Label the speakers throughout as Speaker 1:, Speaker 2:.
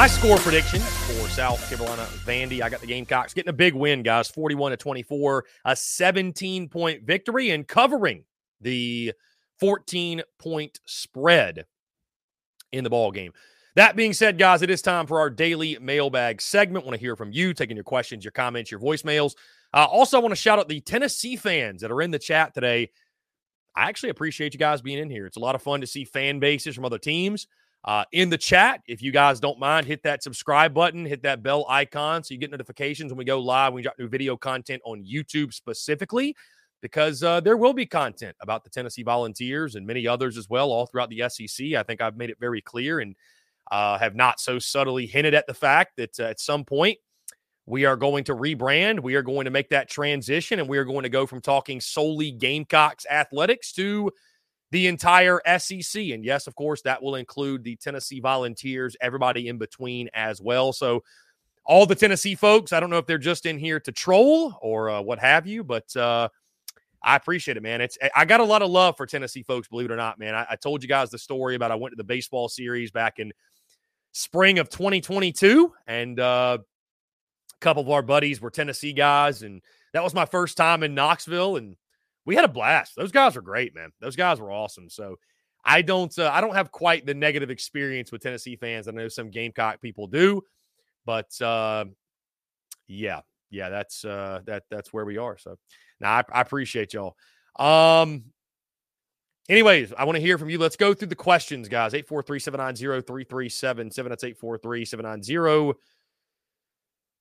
Speaker 1: My score prediction for South Carolina Vandy. I got the Gamecocks getting a big win, guys, 41 to 24, a 17 point victory and covering the 14 point spread in the ball game. That being said, guys, it is time for our daily mailbag segment. Want to hear from you, taking your questions, your comments, your voicemails. Uh, also, I want to shout out the Tennessee fans that are in the chat today. I actually appreciate you guys being in here. It's a lot of fun to see fan bases from other teams uh, in the chat. If you guys don't mind, hit that subscribe button, hit that bell icon so you get notifications when we go live. when We drop new video content on YouTube specifically because uh, there will be content about the Tennessee Volunteers and many others as well, all throughout the SEC. I think I've made it very clear and uh, have not so subtly hinted at the fact that uh, at some point we are going to rebrand. We are going to make that transition and we are going to go from talking solely Gamecocks athletics to the entire SEC. And yes, of course, that will include the Tennessee Volunteers, everybody in between as well. So, all the Tennessee folks, I don't know if they're just in here to troll or uh, what have you, but uh, I appreciate it, man. It's I got a lot of love for Tennessee folks, believe it or not, man. I, I told you guys the story about I went to the baseball series back in spring of 2022, and uh, a couple of our buddies were Tennessee guys, and that was my first time in Knoxville, and we had a blast. Those guys were great, man. Those guys were awesome. So I don't uh, I don't have quite the negative experience with Tennessee fans. I know some Gamecock people do, but uh, yeah, yeah, that's uh, that that's where we are. So now I, I appreciate y'all. Um, anyways, I want to hear from you. Let's go through the questions, guys. 843-790-3377. That's 843-790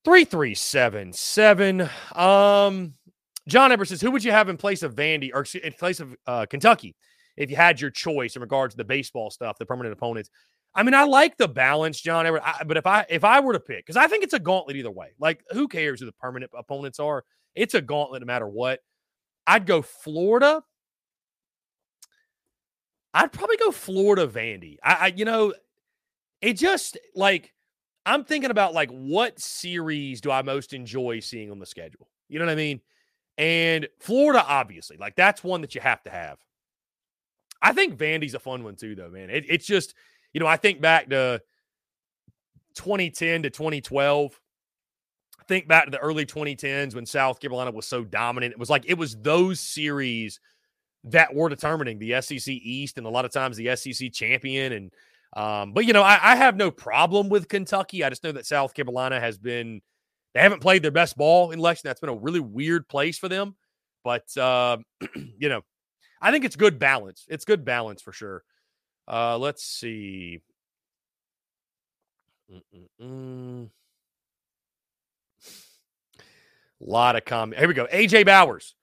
Speaker 1: 3377. Um, John Eber says, who would you have in place of Vandy or in place of uh, Kentucky if you had your choice in regards to the baseball stuff, the permanent opponents? I mean, I like the balance, John Eber, I, but if I if I were to pick, because I think it's a gauntlet either way. Like, who cares who the permanent opponents are? It's a gauntlet no matter what. I'd go Florida. I'd probably go Florida Vandy. I, I you know, it just like I'm thinking about like what series do I most enjoy seeing on the schedule? You know what I mean? And Florida, obviously, like that's one that you have to have. I think Vandy's a fun one too, though, man. It, it's just, you know, I think back to 2010 to 2012. think back to the early 2010s when South Carolina was so dominant. It was like it was those series that were determining the SEC East and a lot of times the SEC champion. And, um, but, you know, I, I have no problem with Kentucky. I just know that South Carolina has been they haven't played their best ball in Lexington. That's been a really weird place for them. But uh, you know, I think it's good balance. It's good balance for sure. Uh, let's see. Mm-mm-mm. A lot of comment. Here we go. AJ Bowers.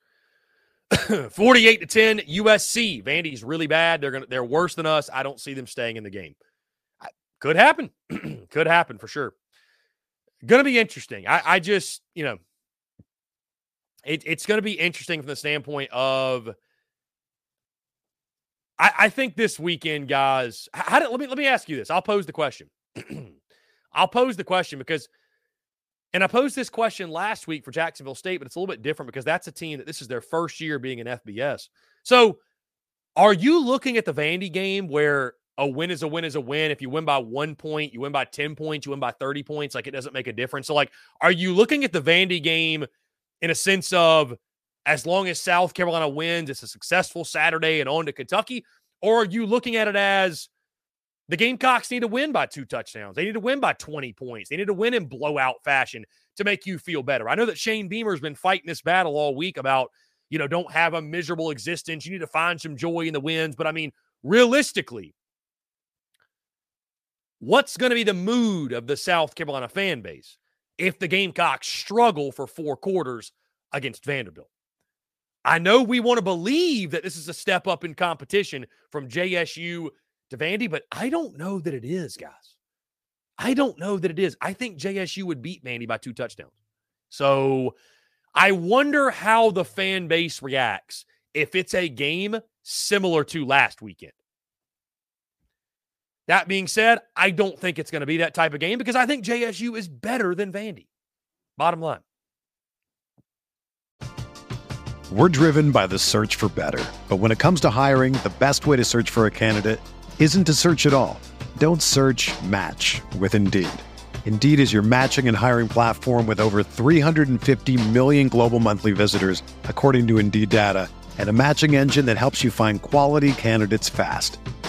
Speaker 1: 48 to 10 USC. Vandy's really bad. They're gonna they're worse than us. I don't see them staying in the game. Could happen. Could happen for sure. Going to be interesting. I, I just, you know, it, it's going to be interesting from the standpoint of. I, I think this weekend, guys. How did, let me let me ask you this. I'll pose the question. I'll pose the question because, and I posed this question last week for Jacksonville State, but it's a little bit different because that's a team that this is their first year being an FBS. So, are you looking at the Vandy game where a win is a win is a win. If you win by one point, you win by 10 points, you win by 30 points, like it doesn't make a difference. So, like, are you looking at the Vandy game in a sense of as long as South Carolina wins, it's a successful Saturday and on to Kentucky? Or are you looking at it as the Gamecocks need to win by two touchdowns? They need to win by 20 points. They need to win in blowout fashion to make you feel better. I know that Shane Beamer's been fighting this battle all week about, you know, don't have a miserable existence. You need to find some joy in the wins. But I mean, realistically, What's going to be the mood of the South Carolina fan base if the Gamecocks struggle for four quarters against Vanderbilt? I know we want to believe that this is a step up in competition from JSU to Vandy, but I don't know that it is, guys. I don't know that it is. I think JSU would beat Vandy by two touchdowns. So I wonder how the fan base reacts if it's a game similar to last weekend. That being said, I don't think it's going to be that type of game because I think JSU is better than Vandy. Bottom line.
Speaker 2: We're driven by the search for better. But when it comes to hiring, the best way to search for a candidate isn't to search at all. Don't search match with Indeed. Indeed is your matching and hiring platform with over 350 million global monthly visitors, according to Indeed data, and a matching engine that helps you find quality candidates fast.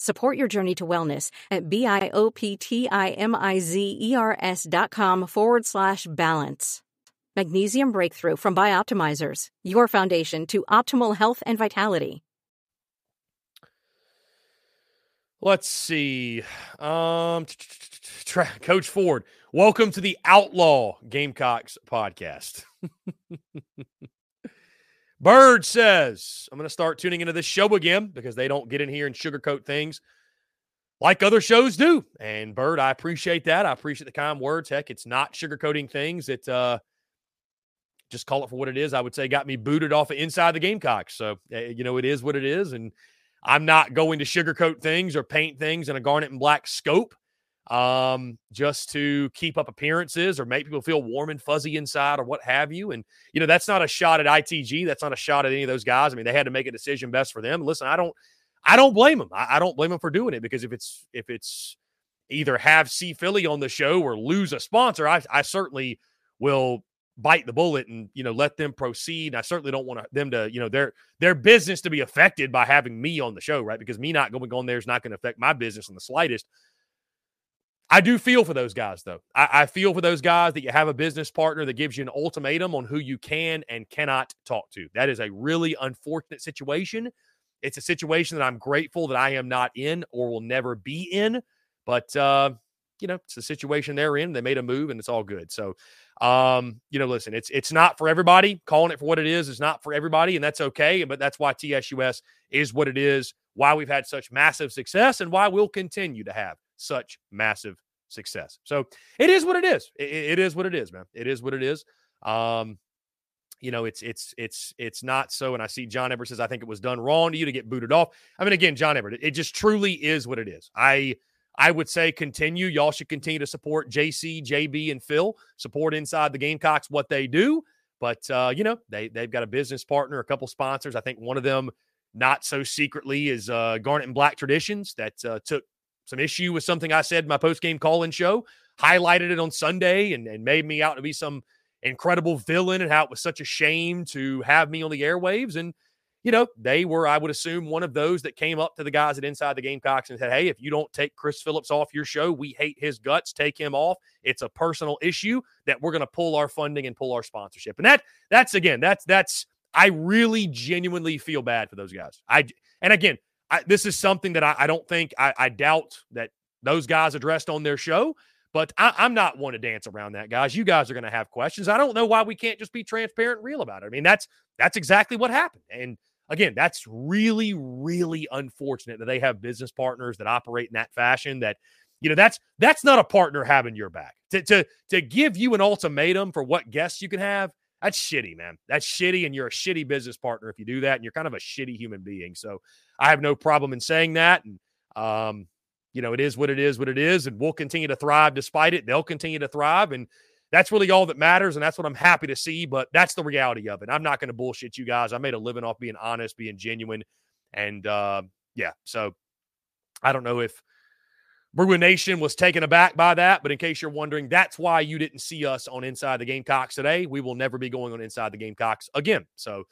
Speaker 3: Support your journey to wellness at B-I-O-P-T-I-M-I-Z-E-R-S dot com forward slash balance. Magnesium Breakthrough from Bioptimizers, your foundation to optimal health and vitality.
Speaker 1: Let's see. Um, Coach Ford, welcome to the Outlaw Gamecocks podcast. Bird says, I'm going to start tuning into this show again because they don't get in here and sugarcoat things like other shows do. And Bird, I appreciate that. I appreciate the kind words. Heck, it's not sugarcoating things. It uh just call it for what it is. I would say got me booted off of inside the Gamecocks. So, uh, you know, it is what it is. And I'm not going to sugarcoat things or paint things in a garnet and black scope um, just to keep up appearances or make people feel warm and fuzzy inside or what have you. And, you know, that's not a shot at ITG. That's not a shot at any of those guys. I mean, they had to make a decision best for them. Listen, I don't, I don't blame them. I, I don't blame them for doing it because if it's, if it's either have C Philly on the show or lose a sponsor, I, I certainly will bite the bullet and you know let them proceed. I certainly don't want them to you know their their business to be affected by having me on the show, right? Because me not going on there is not going to affect my business in the slightest. I do feel for those guys, though. I, I, feel for those guys that you have a business partner that gives you an ultimatum on who you can and cannot talk to. That is a really unfortunate situation. It's a situation that I'm grateful that I am not in or will never be in. But uh, you know, it's the situation they're in. They made a move, and it's all good. So, um, you know, listen, it's it's not for everybody. Calling it for what it is is not for everybody, and that's okay. But that's why TSUS is what it is. Why we've had such massive success, and why we'll continue to have such massive success. So it is what it is. It, it is what it is, man. It is what it is. Um, you know, it's it's it's it's not so. And I see John Everett says, I think it was done wrong to you to get booted off. I mean, again, John Everett, it just truly is what it is. I I would say continue. Y'all should continue to support JC, JB, and Phil. Support inside the Gamecocks what they do. But uh, you know, they they've got a business partner, a couple sponsors. I think one of them, not so secretly, is uh, Garnet and Black Traditions that uh, took some issue with something I said in my post game call in show, highlighted it on Sunday and, and made me out to be some incredible villain and how it was such a shame to have me on the airwaves. And, you know, they were, I would assume, one of those that came up to the guys at Inside the Gamecocks and said, Hey, if you don't take Chris Phillips off your show, we hate his guts. Take him off. It's a personal issue that we're going to pull our funding and pull our sponsorship. And that, that's again, that's, that's, I really genuinely feel bad for those guys. I, and again, I, this is something that I, I don't think I, I, doubt that those guys addressed on their show. But I, am not one to dance around that, guys. You guys are going to have questions. I don't know why we can't just be transparent and real about it. I mean, that's that's exactly what happened. And again, that's really, really unfortunate that they have business partners that operate in that fashion. That you know, that's that's not a partner having your back. To to to give you an ultimatum for what guests you can have, That's shitty, man. That's shitty. And you're a shitty business partner if you do that. And you're kind of a shitty human being. So I have no problem in saying that. And, um, you know, it is what it is, what it is. And we'll continue to thrive despite it. They'll continue to thrive. And that's really all that matters. And that's what I'm happy to see. But that's the reality of it. I'm not going to bullshit you guys. I made a living off being honest, being genuine. And, uh, yeah. So I don't know if Bruin Nation was taken aback by that, but in case you're wondering, that's why you didn't see us on Inside the Gamecocks today. We will never be going on Inside the Gamecocks again. So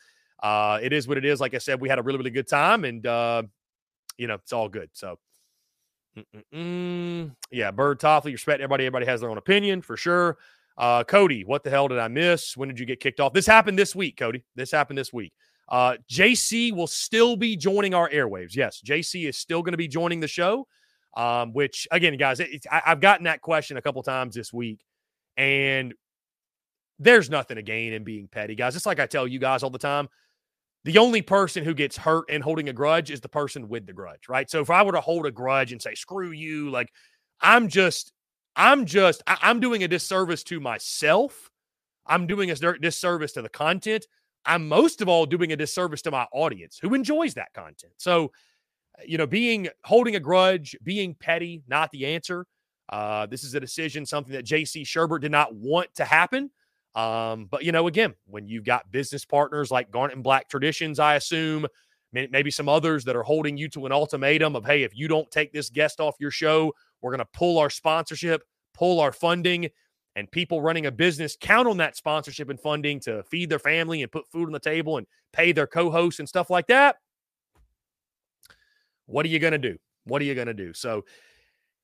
Speaker 1: uh, it is what it is. Like I said, we had a really, really good time, and uh, you know it's all good. So. Mm-mm-mm. Yeah, Bird Toffley, respect everybody. Everybody has their own opinion for sure. Uh, Cody, what the hell did I miss? When did you get kicked off? This happened this week, Cody. This happened this week. Uh, JC will still be joining our airwaves. Yes, JC is still going to be joining the show. Um, which again, guys, it, I, have gotten that question a couple times this week, and there's nothing to gain in being petty, guys. It's like I tell you guys all the time. The only person who gets hurt and holding a grudge is the person with the grudge, right? So if I were to hold a grudge and say "screw you," like I'm just, I'm just, I, I'm doing a disservice to myself. I'm doing a disservice to the content. I'm most of all doing a disservice to my audience who enjoys that content. So you know, being holding a grudge, being petty, not the answer. Uh, this is a decision, something that JC Shurburtt did not want to happen. Um, but you know, again, when you've got business partners like Garnet and Black Traditions, I assume maybe some others that are holding you to an ultimatum of, hey, if you don't take this guest off your show, we're going to pull our sponsorship, pull our funding, and people running a business count on that sponsorship and funding to feed their family and put food on the table and pay their co-hosts and stuff like that. What are you going to do? What are you going to do? So,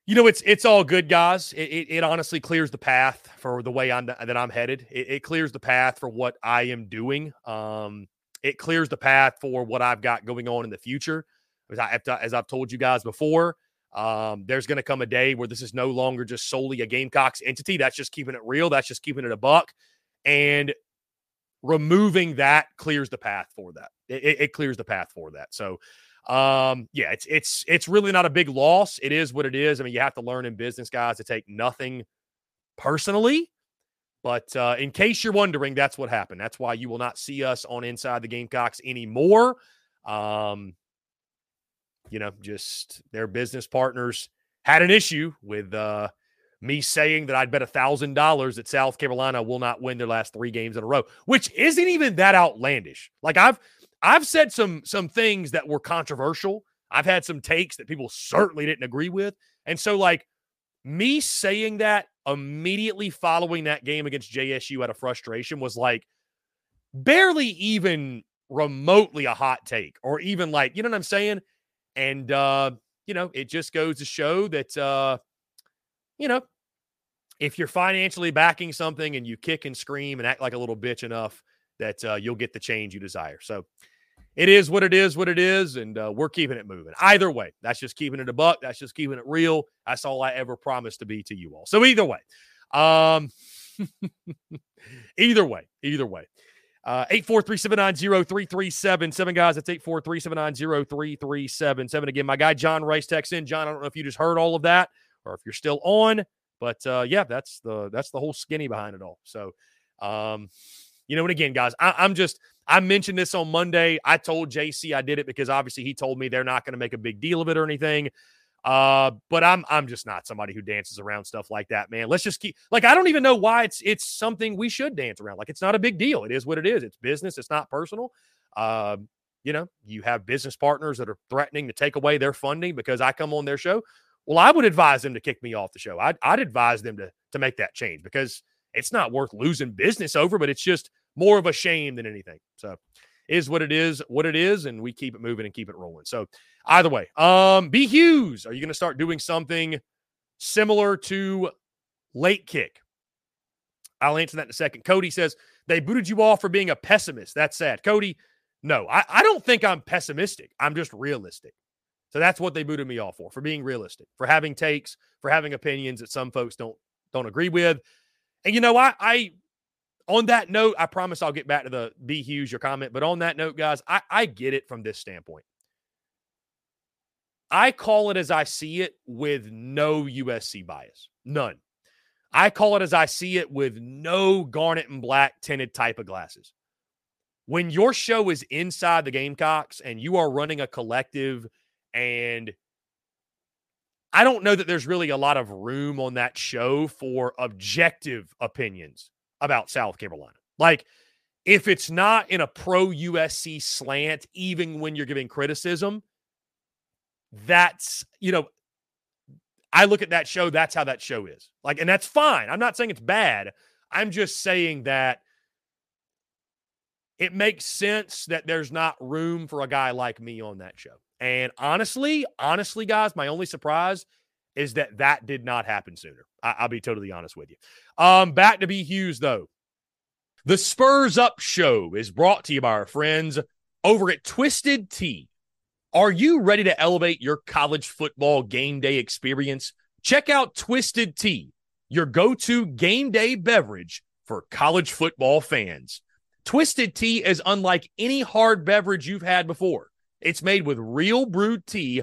Speaker 1: you know, it's it's all good, guys. It, it, it, honestly clears the path for the way I'm that I'm headed. It, it, clears the path for what I am doing. Um, it clears the path for what I've got going on in the future. As, I, as I've told you guys before, um, there's going to come a day where this is no longer just solely a Gamecocks entity. That's just keeping it real. That's just keeping it a buck. And removing that clears the path for that. It, it clears the path for that. So um, yeah, it's it's it's really not a big loss. It is what it is. I mean, you have to learn in business, guys, to take nothing personally. But uh, in case you're wondering, that's what happened. That's why you will not see us on Inside the Gamecocks anymore. Um, you know, just their business partners had an issue with uh, me saying that I'd bet a thousand dollars that South Carolina will not win their last three games in a row, which isn't even that outlandish. Like I've I've said some some things that were controversial. I've had some takes that people certainly didn't agree with. And so like me saying that immediately following that game against JSU out of frustration was like barely even remotely a hot take or even like, you know what I'm saying? And uh, you know, it just goes to show that uh, you know, if you're financially backing something and you kick and scream and act like a little bitch enough, that uh, you'll get the change you desire. So it is what it is, what it is, and uh, we're keeping it moving. Either way, that's just keeping it a buck. That's just keeping it real. That's all I ever promised to be to you all. So either way, um, either way, either way. Uh, 843-790-3377. guys. That's 843-790-3377. Again, my guy John Rice texts in. John, I don't know if you just heard all of that or if you're still on, but uh, yeah, that's the that's the whole skinny behind it all. So um, you know, and again, guys, I, I'm just I mentioned this on Monday. I told JC I did it because obviously he told me they're not going to make a big deal of it or anything. Uh, but I'm I'm just not somebody who dances around stuff like that, man. Let's just keep like I don't even know why it's it's something we should dance around. Like it's not a big deal. It is what it is. It's business. It's not personal. Um, you know, you have business partners that are threatening to take away their funding because I come on their show. Well, I would advise them to kick me off the show. I'd, I'd advise them to to make that change because it's not worth losing business over, but it's just more of a shame than anything. So is what it is, what it is, and we keep it moving and keep it rolling. So either way, um, B Hughes, are you going to start doing something similar to late kick? I'll answer that in a second. Cody says they booted you off for being a pessimist. That's sad. Cody, no, I, I don't think I'm pessimistic. I'm just realistic. So that's what they booted me off for, for being realistic, for having takes, for having opinions that some folks don't don't agree with. And you know, I I on that note, I promise I'll get back to the B Hughes, your comment. But on that note, guys, I, I get it from this standpoint. I call it as I see it with no USC bias, none. I call it as I see it with no garnet and black tinted type of glasses. When your show is inside the Gamecocks and you are running a collective, and I don't know that there's really a lot of room on that show for objective opinions about South Carolina. Like, if it's not in a pro USC slant, even when you're giving criticism, that's, you know, I look at that show, that's how that show is. Like, and that's fine. I'm not saying it's bad. I'm just saying that it makes sense that there's not room for a guy like me on that show. And honestly, honestly, guys, my only surprise is that that did not happen sooner. I- will be totally honest with you. Um, back to B Hughes though. The Spurs Up Show is brought to you by our friends over at Twisted Tea. Are you ready to elevate your college football game day experience? Check out Twisted Tea, your go to game day beverage for college football fans. Twisted Tea is unlike any hard beverage you've had before. It's made with real brewed tea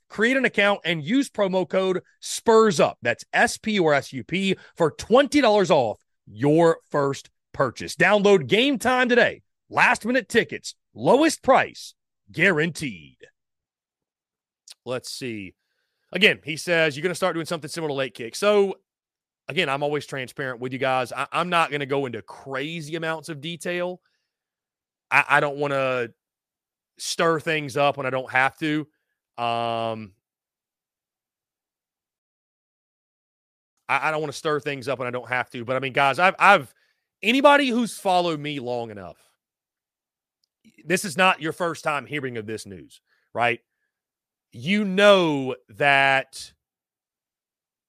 Speaker 1: create an account and use promo code SPURS UP. That's S P or S U P for $20 off your first purchase. Download game time today. Last minute tickets, lowest price guaranteed. Let's see. Again, he says you're going to start doing something similar to late kick. So, again, I'm always transparent with you guys. I, am not going to go into crazy amounts of detail. I, I don't want to stir things up when I don't have to. Um, I, I don't want to stir things up when I don't have to. But I mean, guys, I've I've anybody who's followed me long enough. This is not your first time hearing of this news, right? You know that,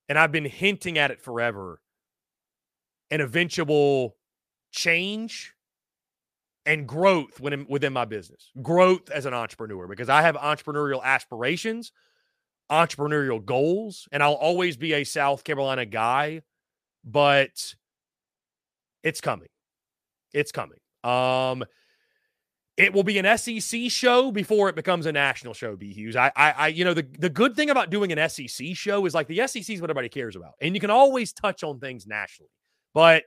Speaker 1: and I've been hinting at it forever. An eventual change and growth within, within my business, growth as an entrepreneur, because I have entrepreneurial aspirations entrepreneurial goals, and I'll always be a South Carolina guy, but it's coming. It's coming. Um, it will be an SEC show before it becomes a national show. B Hughes, I, I, I, you know, the the good thing about doing an SEC show is like the SEC is what everybody cares about, and you can always touch on things nationally. But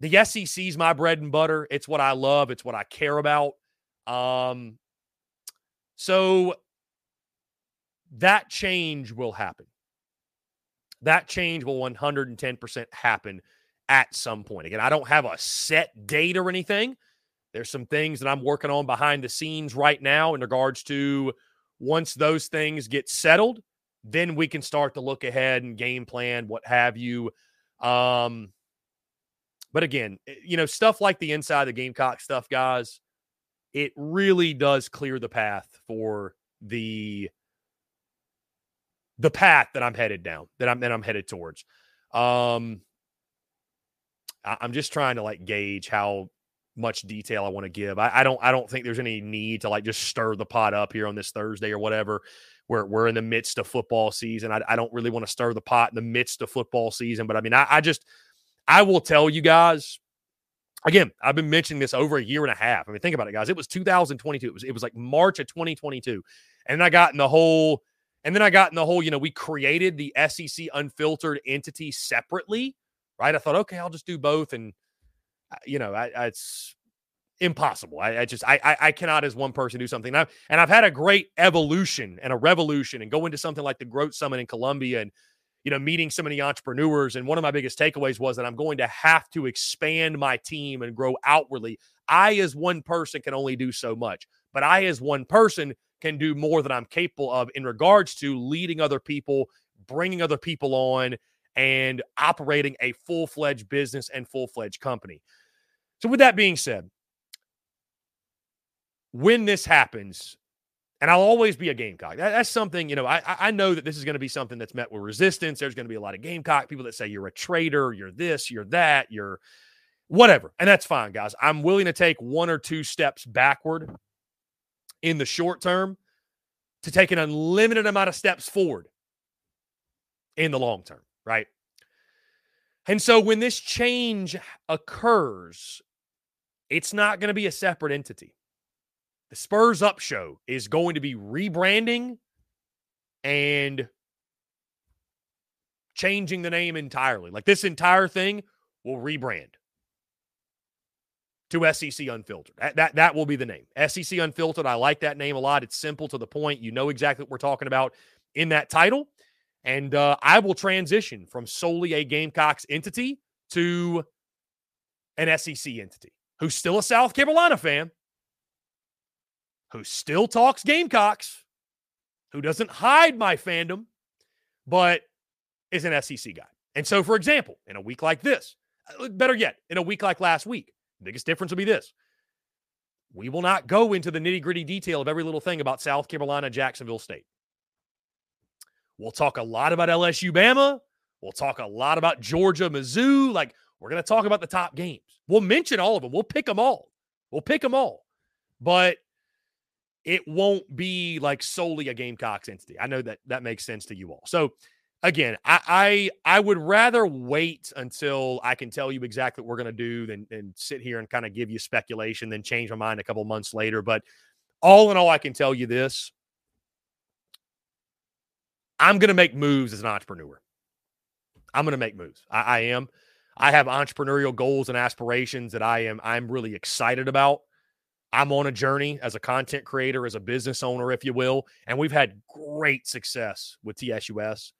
Speaker 1: the SEC is my bread and butter. It's what I love. It's what I care about. Um, so that change will happen. That change will 110% happen at some point. Again, I don't have a set date or anything. There's some things that I'm working on behind the scenes right now in regards to once those things get settled, then we can start to look ahead and game plan, what have you. Um, but again, eh, you know, stuff like the inside the Gamecock stuff, guys, it really does clear the path for the the path that I'm headed down, that I'm that I'm headed towards. Um I, I'm just trying to like gauge how much detail I want to give. I, I, don't I don't think there's any need to like just stir the pot up here on this Thursday or whatever. We're we're in the midst of football season. I, I don't really want to stir the pot in the midst of football season, but I mean I, I just I will tell you guys again, I've been mentioning this over a year and a half. I mean, think about it, guys. It was 2022. It was it was like March of 2022. And I got in the whole and then I got in the whole, you know, we created the SEC unfiltered entity separately, right? I thought, okay, I'll just do both. And, uh, you know, I, I, it's impossible. I, I just, I, I, cannot as one person do something. And I've, and I've had a great evolution and a revolution and go into something like the Growth Summit in Columbia and, you know, meeting so many entrepreneurs. And one of my biggest takeaways was that I'm going to have to expand my team and grow outwardly. I, as one person, can only do so much, but I, as one person, can do more than I'm capable of in regards to leading other people, bringing other people on, and operating a full fledged business and full fledged company. So, with that being said, when this happens, and I'll always be a Gamecock. That, that's something, you know, I, I know that this is going to be something that's met with resistance. There's going to be a lot of Gamecock people that say you're a traitor, you're this, you're that, you're whatever. And that's fine, guys. I'm willing to take one or two steps backward in the short term to take an unlimited amount of steps forward in the long term, right? And so when this change occurs, it's not going to be a separate entity. The Spurs Up show is going to be rebranding and changing the name entirely. Like this entire thing will rebrand to SEC Unfiltered. That, that, that will be the name. SEC Unfiltered. I like that name a lot. It's simple to the point. You know exactly what we're talking about in that title. And uh, I will transition from solely a Gamecocks entity to an SEC entity who's still a South Carolina fan, who still talks Gamecocks, who doesn't hide my fandom, but is an SEC guy. And so, for example, in a week like this, uh, better yet, in a week like last week, Biggest difference will be this. We will not go into the nitty gritty detail of every little thing about South Carolina, Jacksonville State. We'll talk a lot about LSU, Bama. We'll talk a lot about Georgia, Mizzou. Like, we're going to talk about the top games. We'll mention all of them. We'll pick them all. We'll pick them all. But it won't be like solely a Gamecocks entity. I know that that makes sense to you all. So, again, I, I, I would rather wait until I can tell you exactly what we're going to do than, than sit here and kind of give you speculation, then change my mind a couple months later. But all in all, I can tell you this: I'm going to make moves as an entrepreneur. I'm going to make moves. I, I am. I have entrepreneurial goals and aspirations that I am. I'm really excited about. I'm on a journey as a content creator, as a business owner, if you will, and we've had great success with TSUS.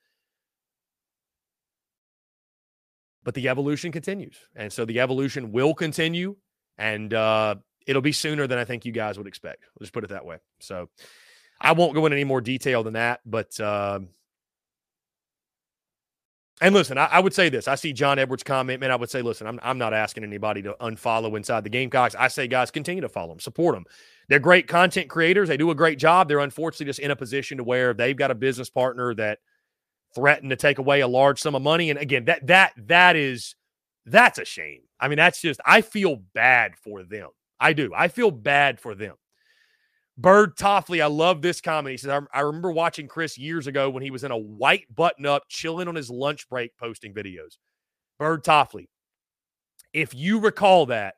Speaker 1: but the evolution continues. And so the evolution will continue and uh, it'll be sooner than I think you guys would expect. Let's just put it that way. So I won't go into any more detail than that, but uh, and listen, I, I, would say this. I see John Edwards comment, man. I would say, listen, I'm, I'm not asking anybody to unfollow inside the Gamecocks. I say, guys, continue to follow them, support them. They're great content creators. They do a great job. They're unfortunately just in a position to where they've got a business partner that threatened to take away a large sum of money. And again, that that that is that's a shame. I mean, that's just I feel bad for them. I do. I feel bad for them. Bird Toffley, I love this comment. He says, I, I remember watching Chris years ago when he was in a white button up, chilling on his lunch break, posting videos. Bird Toffley, if you recall that,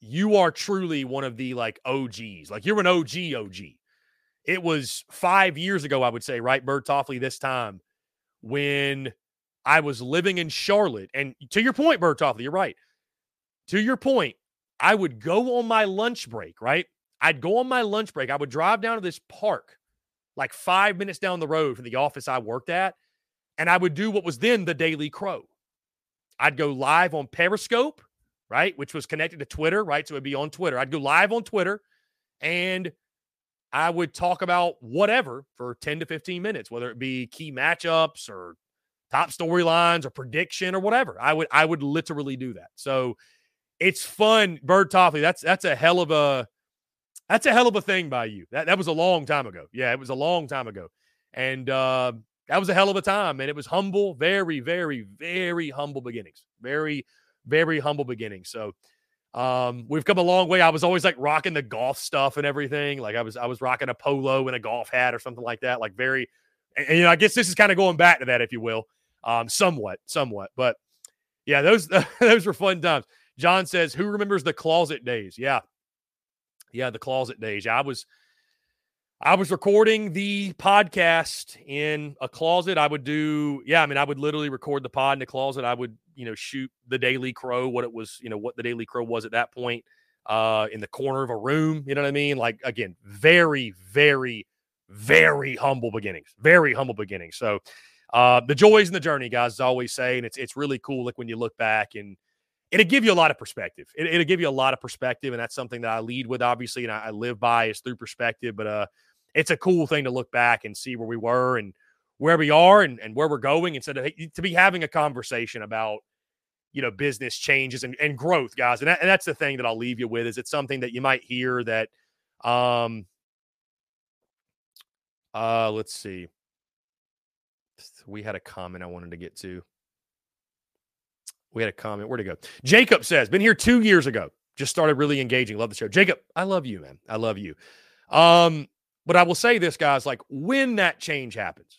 Speaker 1: you are truly one of the like OGs. Like you're an OG OG. It was five years ago, I would say, right? Bird Toffley, this time when I was living in Charlotte. And to your point, Bird Toffley, you're right. To your point, I would go on my lunch break, right? I'd go on my lunch break. I would drive down to this park, like five minutes down the road from the office I worked at, and I would do what was then the Daily Crow. I'd go live on Periscope, right? Which was connected to Twitter, right? So it'd be on Twitter. I'd go live on Twitter and I would talk about whatever for 10 to 15 minutes, whether it be key matchups or top storylines or prediction or whatever. I would I would literally do that. So it's fun, Bird Toffley. That's that's a hell of a That's a hell of a thing by you. That that was a long time ago. Yeah, it was a long time ago. And uh, that was a hell of a time. And it was humble, very, very, very humble beginnings. Very, very humble beginnings. So um, we've come a long way. I was always like rocking the golf stuff and everything. Like I was, I was rocking a polo and a golf hat or something like that. Like very, and, and you know, I guess this is kind of going back to that, if you will, um, somewhat, somewhat. But yeah, those those were fun times. John says, "Who remembers the closet days?" Yeah, yeah, the closet days. I was I was recording the podcast in a closet. I would do, yeah, I mean, I would literally record the pod in the closet. I would, you know, shoot the Daily Crow, what it was, you know, what the Daily Crow was at that point, uh, in the corner of a room. You know what I mean? Like, again, very, very, very humble beginnings. Very humble beginnings. So, uh, the joys and the journey, guys, as I always say, and it's it's really cool. Like when you look back and it'll give you a lot of perspective. It, will give you a lot of perspective, and that's something that I lead with, obviously, and I, I live by is through perspective. But uh, it's a cool thing to look back and see where we were and where we are and, and where we're going instead of to be having a conversation about you know business changes and, and growth guys and, that, and that's the thing that i'll leave you with is it's something that you might hear that um uh let's see we had a comment i wanted to get to we had a comment where to go jacob says been here two years ago just started really engaging love the show jacob i love you man i love you um but I will say this, guys, like when that change happens,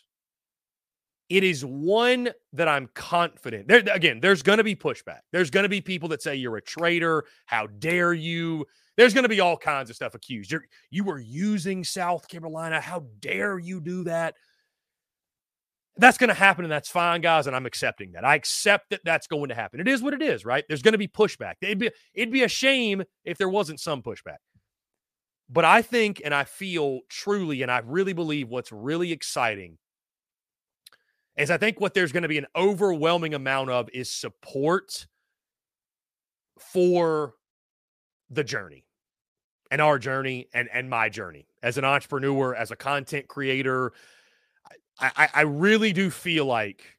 Speaker 1: it is one that I'm confident. There again, there's going to be pushback. There's going to be people that say you're a traitor. How dare you? There's going to be all kinds of stuff accused. You're you were using South Carolina. How dare you do that? That's going to happen, and that's fine, guys. And I'm accepting that. I accept that that's going to happen. It is what it is, right? There's going to be pushback. It'd be it'd be a shame if there wasn't some pushback. But I think and I feel truly, and I really believe what's really exciting is I think what there's going to be an overwhelming amount of is support for the journey and our journey and and my journey as an entrepreneur, as a content creator. I, I, really do feel like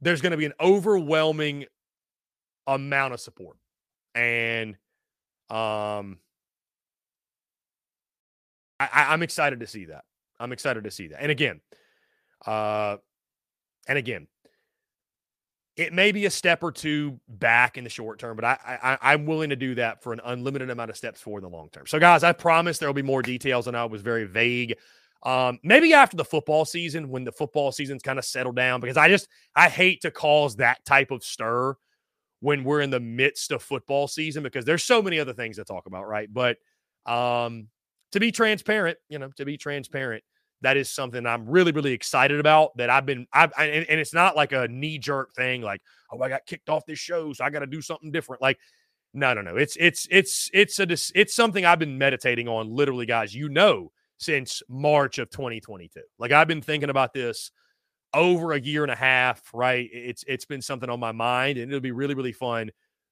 Speaker 1: there's going to be an overwhelming amount of support. And um I, I'm excited to see that. I'm excited to see that. And again, uh, and again, it may be a step or two back in the short term, but I, I I'm willing to do that for an unlimited amount of steps forward in the long term. So, guys, I promise there will be more details. Know I was very vague. Um, maybe after the football season, when the football season's kind of settled down, because I just I hate to cause that type of stir when we're in the midst of football season because there's so many other things to talk about, right? But um, to be transparent, you know, to be transparent, that is something I'm really, really excited about. That I've been, I've, and, and it's not like a knee jerk thing, like, oh, I got kicked off this show, so I got to do something different. Like, no, no, no. It's, it's, it's, it's a, it's something I've been meditating on, literally, guys. You know, since March of 2022. Like, I've been thinking about this over a year and a half. Right? It's, it's been something on my mind, and it'll be really, really fun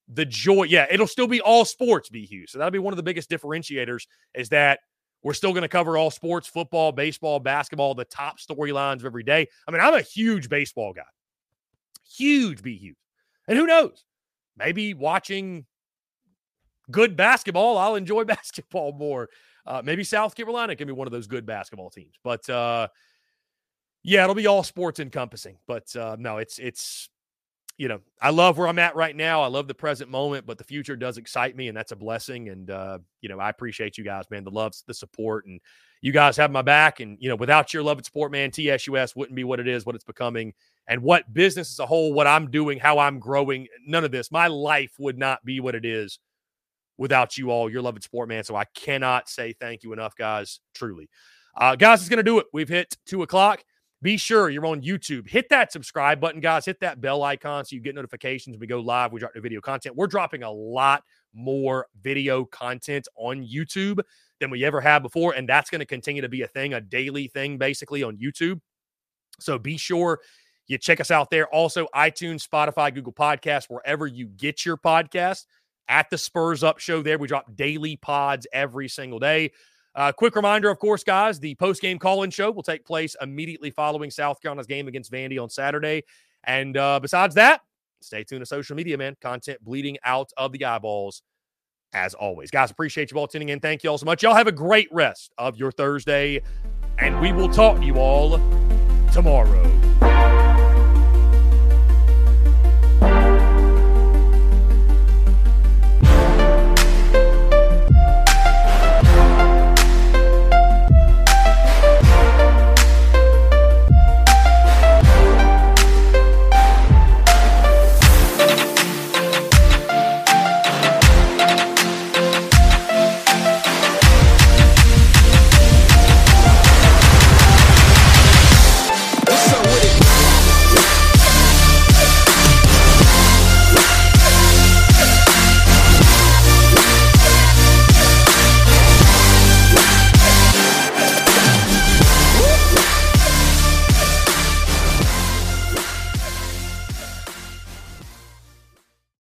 Speaker 1: the joy. Yeah, it'll still be all sports, Hughes. So that'll be one of the biggest differentiators is that we're still going to cover all sports, football, baseball, basketball, the top storylines of every day. I mean, I'm a huge baseball guy. Huge huge. And who knows? Maybe watching good basketball, I'll enjoy basketball more. Uh, maybe South Carolina can be one of those good basketball teams. But uh, yeah, it'll be all sports encompassing. But uh, no, it's it's you know, I love where I'm at right now. I love the present moment, but the future does excite me, and that's a blessing. And uh, you know, I appreciate you guys, man. The love, the support, and you guys have my back. And you know, without your love and support, man, TSUS wouldn't be what it is, what it's becoming, and what business as a whole, what I'm doing, how I'm growing. None of this, my life would not be what it is without you all, your love and support, man. So I cannot say thank you enough, guys. Truly, uh, guys, it's gonna do it. We've hit two o'clock. Be sure you're on YouTube. Hit that subscribe button, guys. Hit that bell icon so you get notifications when we go live. We drop new video content. We're dropping a lot more video content on YouTube than we ever have before. And that's going to continue to be a thing, a daily thing, basically on YouTube. So be sure you check us out there. Also, iTunes, Spotify, Google Podcasts, wherever you get your podcast. At the Spurs Up Show, there we drop daily pods every single day. Uh, quick reminder, of course, guys, the post game call in show will take place immediately following South Carolina's game against Vandy on Saturday. And uh, besides that, stay tuned to social media, man. Content bleeding out of the eyeballs as always. Guys, appreciate you all tuning in. Thank you all so much. Y'all have a great rest of your Thursday, and we will talk to you all tomorrow.